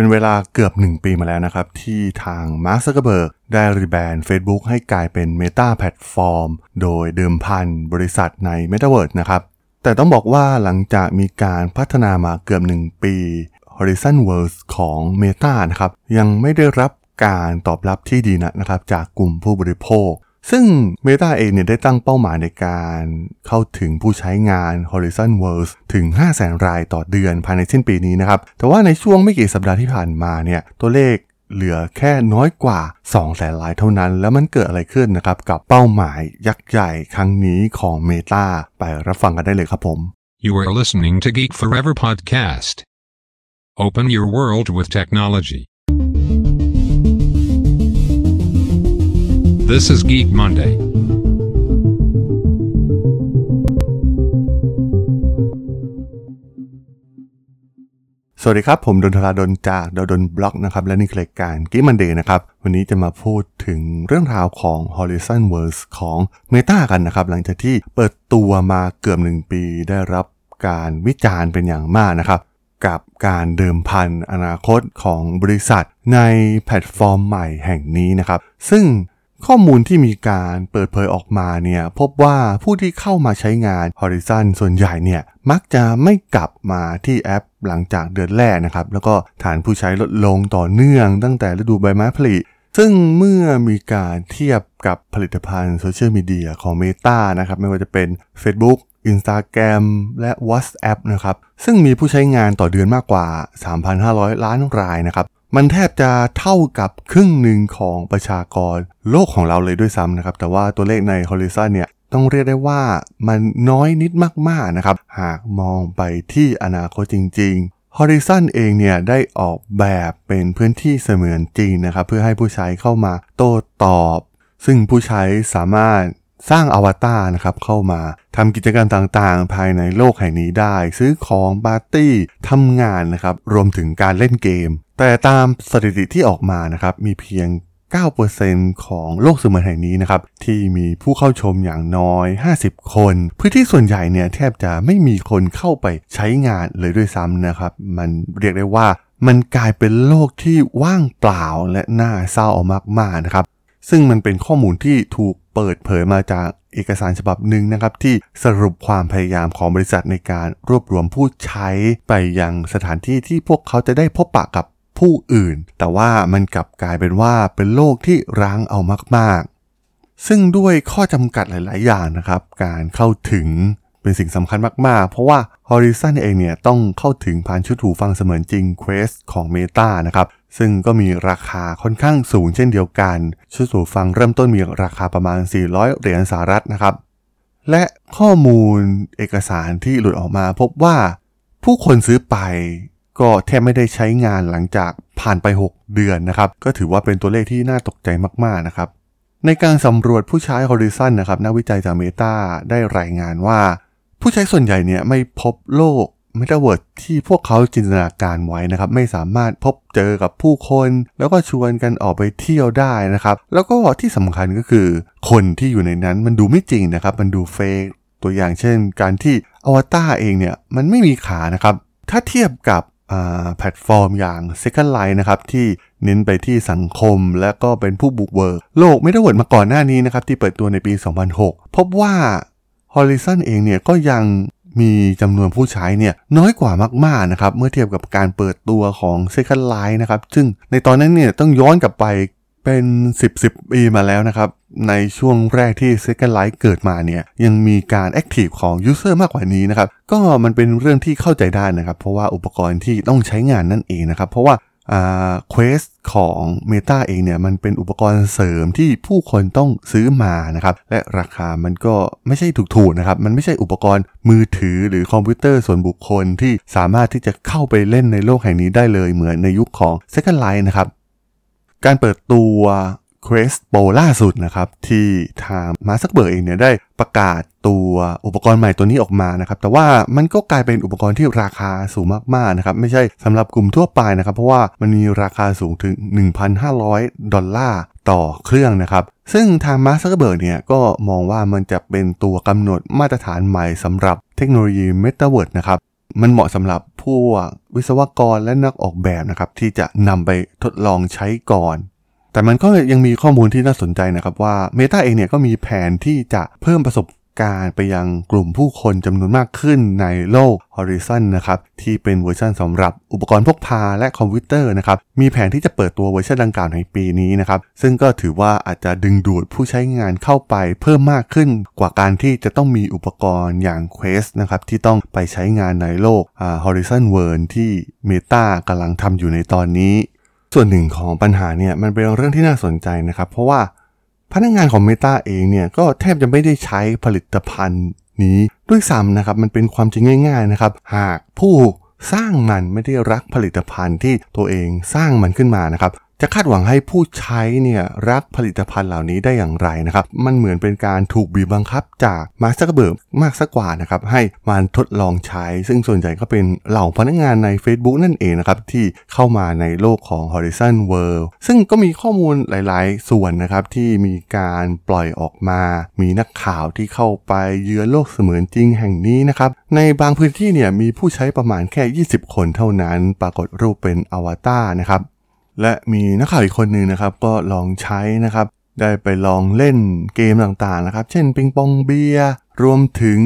เป็นเวลาเกือบ 1 ปีมาแล้วนะครับ ที่ทางมาร์คซักเคอร์เบิร์กได้รีแบรนด์ Facebook ให้กลายเป็น Meta แพลตฟอร์มโดยเดิมพันบริษัทใน Metaverse นะครับแต่ต้องบอกว่าหลังจากมีการพัฒนามาเกือบ 1 ปี Horizon Worlds ของ Meta นะครับยังไม่ได้รับการตอบรับที่ดีนะนะครับจากกลุ่มผู้บริโภค ซึ่ง Meta เองเนี่ยได้ตั้งเป้าหมายในการเข้าถึงผู้ใช้งาน Horizon Worlds ถึง 500,000 รายต่อเดือนภายในสิ้นปีนี้นะครับ แต่ว่าในช่วงไม่กี่สัปดาห์ที่ผ่านมาเนี่ย ตัวเลขเหลือแค่น้อยกว่า 2 แสนรายเท่านั้น แล้วมันเกิดอะไรขึ้นนะครับ กับเป้าหมายยักษ์ใหญ่ครั้งนี้ของ Meta ไปรับฟังกันได้เลยครับผม You are listening to Geek Forever podcast. Open your world with technology. This is Geek Monday. สวัสดีครับ ผมดล ธราดล จากด.ดล็อกนะครับ และนี่คือรายการ Geek Monday นะครับ วันนี้จะมาพูดถึงเรื่องราวของ Horizon Worlds ของ Meta กันนะครับ หลังจากที่เปิดตัวมาเกือบหนึ่งปีได้รับการวิจารณ์เป็นอย่างมากนะครับ กับการเดิมพันอนาคตของบริษัทในแพลตฟอร์มใหม่แห่งนี้นะครับ ซึ่ง ข้อมูลที่มีการเปิดเผยออกมาเนี่ยพบว่าผู้ที่เข้ามาใช้งาน Horizon ส่วนใหญ่เนี่ยมักจะไม่กลับมาที่แอปหลังจากเดือนแรกนะครับ แล้วก็ฐานผู้ใช้ลดลงต่อเนื่องตั้งแต่ฤดูใบไม้ผลิซึ่งเมื่อมีการเทียบกับผลิตภัณฑ์โซเชียลมีเดียของ Meta นะครับไม่ว่าจะเป็น Facebook Instagram และ WhatsApp นะครับซึ่งมีผู้ใช้งานต่อเดือนมากกว่า 3,500 ล้านรายนะครับ มันแทบจะเท่ากับครึ่งหนึ่งของประชากรโลกของเราเลยด้วยซ้ำนะครับ แต่ว่าตัวเลขใน Horizon เนี่ยต้องเรียกได้ว่ามันน้อยนิดมาก ๆ นะครับ หากมองไปที่อนาคตจริง ๆ Horizon เองเนี่ยได้ออกแบบเป็นพื้นที่เสมือนจริงนะครับ เพื่อให้ผู้ใช้เข้ามาโต้ตอบ ซึ่งผู้ใช้สามารถสร้างอวตารนะครับเข้ามาทำกิจกรรมต่างๆ ภายในโลกแห่งนี้ได้ ซื้อของปาร์ตี้ทำงานนะครับ รวมถึงการเล่นเกม แต่ตามสถิติที่ออกมานะครับมีเพียง 9%ของโลกเสมือนแห่งนี้นะครับที่มีผู้เข้าชมอย่างน้อย 50 คน พื้นที่ส่วนใหญ่เนี่ยแทบจะไม่มีคนเข้าไปใช้งานเลยด้วยซ้ำนะครับ มันเรียกได้ว่ามันกลายเป็นโลกที่ว่างเปล่าและน่าเศร้ามากๆนะครับ ซึ่งมันเป็นข้อมูลที่ถูกเปิดเผยมาจากเอกสารฉบับหนึ่งนะครับ ที่สรุปความพยายามของบริษัทในการรวบรวมผู้ใช้ไปยังสถานที่ที่พวกเขาจะได้พบปะกับ ผู้อื่น แต่ว่ามันกลับกลายเป็นว่าเป็นโลกที่ร้างเอามากๆ ซึ่งด้วยข้อจำกัดหลาย ๆ อย่างนะครับ การเข้าถึงเป็นสิ่งสำคัญมาก ๆ เพราะว่า Horizon เองเนี่ยต้องเข้าถึงผ่านชุดหูฟังเสมือนจริง Quest ของ Meta นะครับ ซึ่งก็มีราคาค่อนข้างสูงเช่นเดียวกัน ชุดหูฟังเริ่มต้นมีราคาประมาณ 400 เหรียญสหรัฐนะครับ และข้อมูลเอกสารที่หลุดออกมาพบว่า ผู้คนซื้อไป ก็แทบไม่ได้ใช้งานหลังจากผ่านไป 6 เดือนนะครับ ก็ถือว่าเป็นตัวเลขที่น่าตกใจมากๆนะครับ ในการสำรวจผู้ใช้ Horizon นะครับนักวิจัยจาก Meta ได้รายงานว่า ผู้ใช้ส่วนใหญ่เนี่ยไม่พบโลก m e t a เวิร์ที่พวกเขาจินตนาการไว้นะครับ ไม่สามารถพบเจอกับผู้คน แล้วก็ชวนกันออกไปเที่ยวได้นะครับ แล้วก็ที่สำคัญก็คือ คนที่อยู่ในนั้นมันดูไม่จริงนะครับ มันดูเฟกตัวอย่างเช่น การที่อวตารเองเนี่ยมันไม่มีขานะครับ ถ้าเทียบกับ แพลตฟอร์มอย่าง Second Life นะครับที่เน้นไปที่สังคมและก็เป็นผู้บุกเบิกโลกไม่ได้เวิร์ดมาก่อนหน้านี้นะครับที่เปิดตัวในปี 2006 พบว่า Horizon เองเนี่ยก็ยังมีจำนวนผู้ใช้เนี่ยน้อยกว่ามากๆนะครับเมื่อเทียบกับการเปิดตัวของ Second Life นะครับซึ่งในตอนนั้นเนี่ยต้องย้อนกลับไป เป็น 10 10 ปีมาแล้วนะครับ ในช่วงแรกที่ Second Life เกิดมาเนี่ยยังมีการ Active ของ User มากกว่านี้นะครับ ก็มันเป็นเรื่องที่เข้าใจได้นะครับ เพราะว่าอุปกรณ์ที่ต้องใช้งานนั่นเองนะครับ เพราะว่าอ่า Quest ของ Meta เองเนี่ยมันเป็นอุปกรณ์เสริมที่ผู้คนต้องซื้อมานะครับ และราคามันก็ไม่ใช่ถูกๆนะครับ มันไม่ใช่อุปกรณ์มือถือหรือคอมพิวเตอร์ส่วนบุคคลที่สามารถที่จะเข้าไปเล่นในโลกแห่งนี้ได้เลยเหมือนในยุคของ Second Life นะครับ การเปิดตัว Quest Pro ล่าสุดนะครับ ที่ทางมาสักเบิร์เองเนี่ยได้ประกาศตัวอุปกรณ์ใหม่ตัวนี้ออกมานะครับ แต่ว่ามันก็กลายเป็นอุปกรณ์ที่ราคาสูงมากๆนะครับ ไม่ใช่สำหรับกลุ่มทั่วไปนะครับ เพราะว่ามันมีราคาสูงถึง 1,500 ดอลลาร์ต่อเครื่องนะครับ ซึ่งทางมาสักเบิร์เนี่ยก็มองว่ามันจะเป็นตัวกำหนดมาตรฐานใหม่สำหรับเทคโนโลยี m e t a เวิร์ดนะครับ มันเหมาะสำหรับพวกวิศวกรและนักออกแบบนะครับที่จะนำไปทดลองใช้ก่อน แต่มันก็ยังมีข้อมูลที่น่าสนใจนะครับว่า Meta เองเนี่ยก็มีแผนที่จะเพิ่มประสบ การไปยังกลุ่มผู้คนจำนวนมากขึ้นในโลก Horizon นะครับที่เป็นเวอร์ชันสำหรับอุปกรณ์พกพาและคอมพิวเตอร์นะครับมีแผนที่จะเปิดตัวเวอร์ชันดังกล่าวในปีนี้นะครับซึ่งก็ถือว่าอาจจะดึงดูดผู้ใช้งานเข้าไปเพิ่มมากขึ้นกว่าการที่จะต้องมีอุปกรณ์อย่าง Quest นะครับที่ต้องไปใช้งานในโลก Horizon World ที่ Meta กำลังทำอยู่ในตอนนี้ ส่วนหนึ่งของปัญหาเนี่ยมันเป็นเรื่องที่น่าสนใจนะครับเพราะว่า พนักงานของ Meta เองเนี่ยก็แทบจะไม่ได้ใช้ผลิตภัณฑ์นี้ด้วยซ้ำนะครับ มันเป็นความจริงง่ายๆนะครับ หากผู้สร้างมันไม่ได้รักผลิตภัณฑ์ที่ตัวเองสร้างมันขึ้นมานะครับ จะคาดหวังให้ผู้ใช้เนี่ยรักผลิตภัณฑ์เหล่านี้ได้อย่างไรนะครับ มันเหมือนเป็นการถูกบีบบังคับจากมาร์คซักเคอร์เบิร์กมากสักกว่านะครับให้มันทดลองใช้ ซึ่งส่วนใหญ่ก็เป็นเหล่าพนักงานใน Facebook นั่นเองนะครับที่เข้ามาในโลกของ Horizon World ซึ่งก็มีข้อมูลหลาย ๆ ส่วนนะครับที่มีการปล่อยออกมา มีนักข่าวที่เข้าไปเยือนโลกเสมือนจริงแห่งนี้นะครับในบางพื้นที่เนี่ยมีผู้ใช้ประมาณแค่ 20 คนเท่านั้น ปรากฏรูปเป็นอวตารนะครับ และมีนักข่าวอีกคนหนึ่งนะครับก็ลองใช้นะครับ ได้ไปลองเล่นเกมต่างๆนะครับ เช่นปิงปองเบียรวมถึง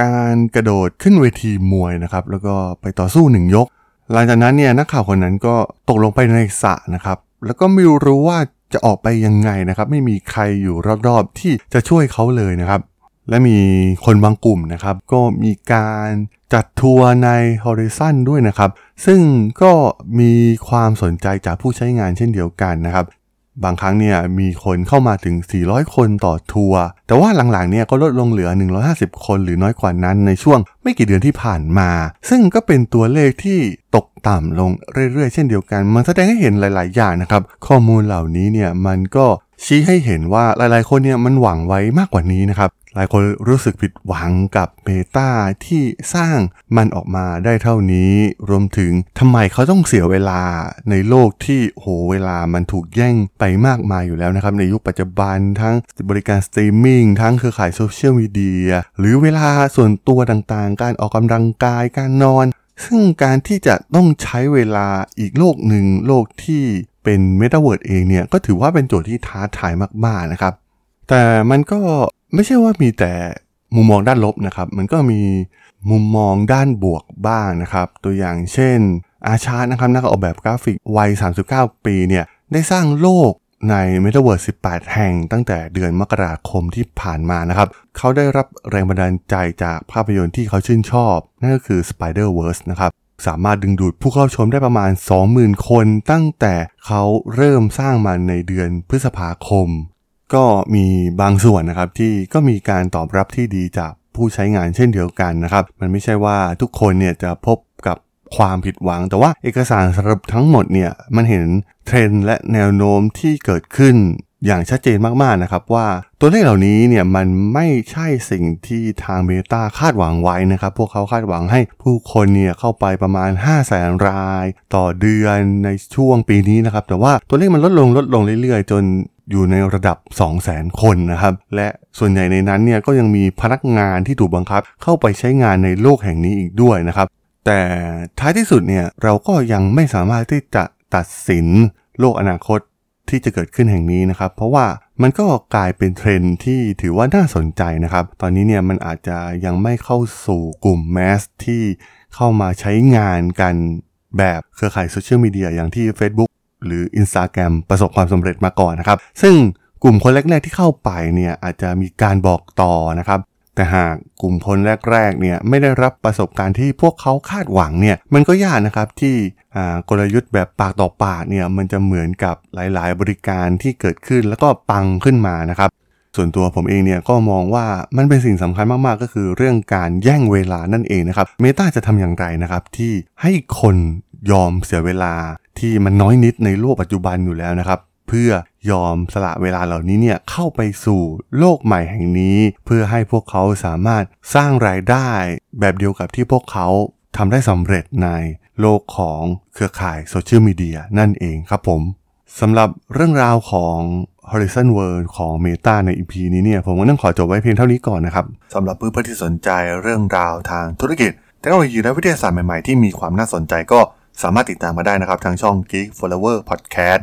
การกระโดดขึ้นเวทีมวยนะครับ แล้วก็ไปต่อสู้หนึ่งยก หลังจากนั้นเนี่ยนักข่าวคนนั้นก็ตกลงไปในสระนะครับ แล้วก็ไม่รู้ว่าจะออกไปยังไงนะครับ ไม่มีใครอยู่รอบๆที่จะช่วยเขาเลยนะครับ และมีคนบางกลุ่มนะครับ ก็มีการจัดทัวร์ใน Horizon ด้วยนะครับ ซึ่งก็มีความสนใจจากผู้ใช้งานเช่นเดียวกันนะครับ บางครั้งเนี่ยมีคนเข้ามาถึง 400 คนต่อทัวร์แต่ว่าหลังๆเนี่ยก็ลดลงเหลือ 150 คนหรือน้อยกว่านั้นในช่วงไม่กี่เดือนที่ผ่านมา ซึ่งก็เป็นตัวเลขที่ตกต่ำลงเรื่อยๆ เช่นเดียวกัน มันแสดงให้เห็นหลาย ๆ อย่างนะครับ ข้อมูลเหล่านี้เนี่ยมันก็ ชี้ให้เห็นว่าหลายๆ คนเนี่ยมันหวังไว้มากกว่านี้นะครับ หลายคนรู้สึกผิดหวังกับเมตาที่สร้างมันออกมาได้เท่านี้ รวมถึงทำไมเขาต้องเสียเวลาในโลกที่โหเวลามันถูกแย่งไปมากมายอยู่แล้วนะครับ ในยุคปัจจุบันทั้งบริการสตรีมมิ่งทั้งเครือข่ายโซเชียลมีเดียหรือเวลาส่วนตัวต่างๆ การออกกำลังกายการนอนซึ่งการที่จะต้องใช้เวลาอีกโลกหนึ่งโลกที่ เป็นเมตาเวิร์ดเองเนี่ยก็ถือว่าเป็นโจทย์ที่ท้าทายมากๆนะครับ แต่มันก็ไม่ใช่ว่ามีแต่มุมมองด้านลบนะครับ มันก็มีมุมมองด้านบวกบ้างนะครับ ตัวอย่างเช่น อาชาร์นะครับนักออกแบบกราฟิกวัย 39 ปีเนี่ยได้สร้างโลกใน Metaverse 18 แห่งตั้งแต่เดือนมกราคมที่ผ่านมานะครับ เขาได้รับแรงบันดาลใจจากภาพยนตร์ที่เขาชื่นชอบ นั่นก็คือ Spider-Verse นะครับ สามารถดึงดูดผู้เข้าชมได้ประมาณ 20,000 คน ตั้งแต่เขาเริ่มสร้างมันในเดือนพฤษภาคม ก็มีบางส่วนนะครับที่ก็มีการตอบรับที่ดีจากผู้ใช้งานเช่นเดียวกันนะครับ มันไม่ใช่ว่าทุกคนเนี่ยจะพบกับความผิดหวัง แต่ว่าเอกสารสรุปทั้งหมดเนี่ยมันเห็นเทรนด์และแนวโน้มที่เกิดขึ้น อย่างชัดเจนมากๆนะครับว่าตัวเลขเหล่านี้เนี่ยมันไม่ใช่สิ่งที่ทางเมตาคาดหวังไว้นะครับ พวกเขาคาดหวังให้ผู้คนเนี่ยเข้าไปประมาณ 5 0 0แสนรายต่อเดือนในช่วงปีนี้นะครับ แต่ว่าตัวเลขมันลดลงลดลงเรื่อยๆ จนอยู่ในระดับ 2 0 0 0 0 0 คนนะครับ และส่วนใหญ่ในนั้นเนี่ยก็ยังมีพนักงานที่ถูกบังคับ เข้าไปใช้งานในโลกแห่งนี้อีกด้วยนะครับ แต่ท้ายที่สุดเนี่ยเราก็ยังไม่สามารถที่จะตัดสินโลกอนาคต ที่จะเกิดขึ้นแห่งนี้นะครับ เพราะว่ามันก็กลายเป็นเทรนที่ถือว่าน่าสนใจนะครับ ตอนนี้เนี่ยมันอาจจะยังไม่เข้าสู่กลุ่มแมสที่เข้ามาใช้งานกันแบบเครือข่ายโซเชียลมีเดียอย่างที่ Facebook หรือ Instagram ประสบความสำเร็จมาก่อนนะครับ ซึ่งกลุ่มคนแรกๆที่เข้าไปเนี่ยอาจจะมีการบอกต่อนะครับ แต่หากกลุ่มคนแรกๆเนี่ยไม่ได้รับประสบการณ์ที่พวกเขาคาดหวังเนี่ยมันก็ยากนะครับที่กลยุทธ์แบบปากต่อปากเนี่ยมันจะเหมือนกับหลายๆ บริการที่เกิดขึ้นแล้วก็ปังขึ้นมานะครับส่วนตัวผมเองเนี่ยก็มองว่ามันเป็นสิ่งสำคัญมากๆ ก็คือเรื่องการแย่งเวลานั่นเองนะครับเมตาจะทำอย่างไรนะครับที่ให้คนยอมเสียเวลาที่มันน้อยนิดในโลกปัจจุบันอยู่แล้วนะครับ เพื่อยอมสละเวลาเหล่านี้เนี่ยเข้าไปสู่โลกใหม่แห่งนี้ เพื่อให้พวกเขาสามารถสร้างรายได้แบบเดียวกับที่พวกเขาทำได้สำเร็จในโลกของเครือข่ายโซเชียลมีเดียนั่นเองครับผมสำหรับเรื่องราวของ Horizon World ของ Meta ใน EP นี้เนี่ยผมก็ต้องขอจบไว้เพียงเท่านี้ก่อนนะครับสำหรับเพื่อนๆที่สนใจเรื่องราวทางธุรกิจเทคโนโลยีและวิทยาศาสตร์ใหม่ๆ ที่มีความน่าสนใจก็สามารถติดตามมาได้นะครับ ทางช่อง Geek Forever Podcast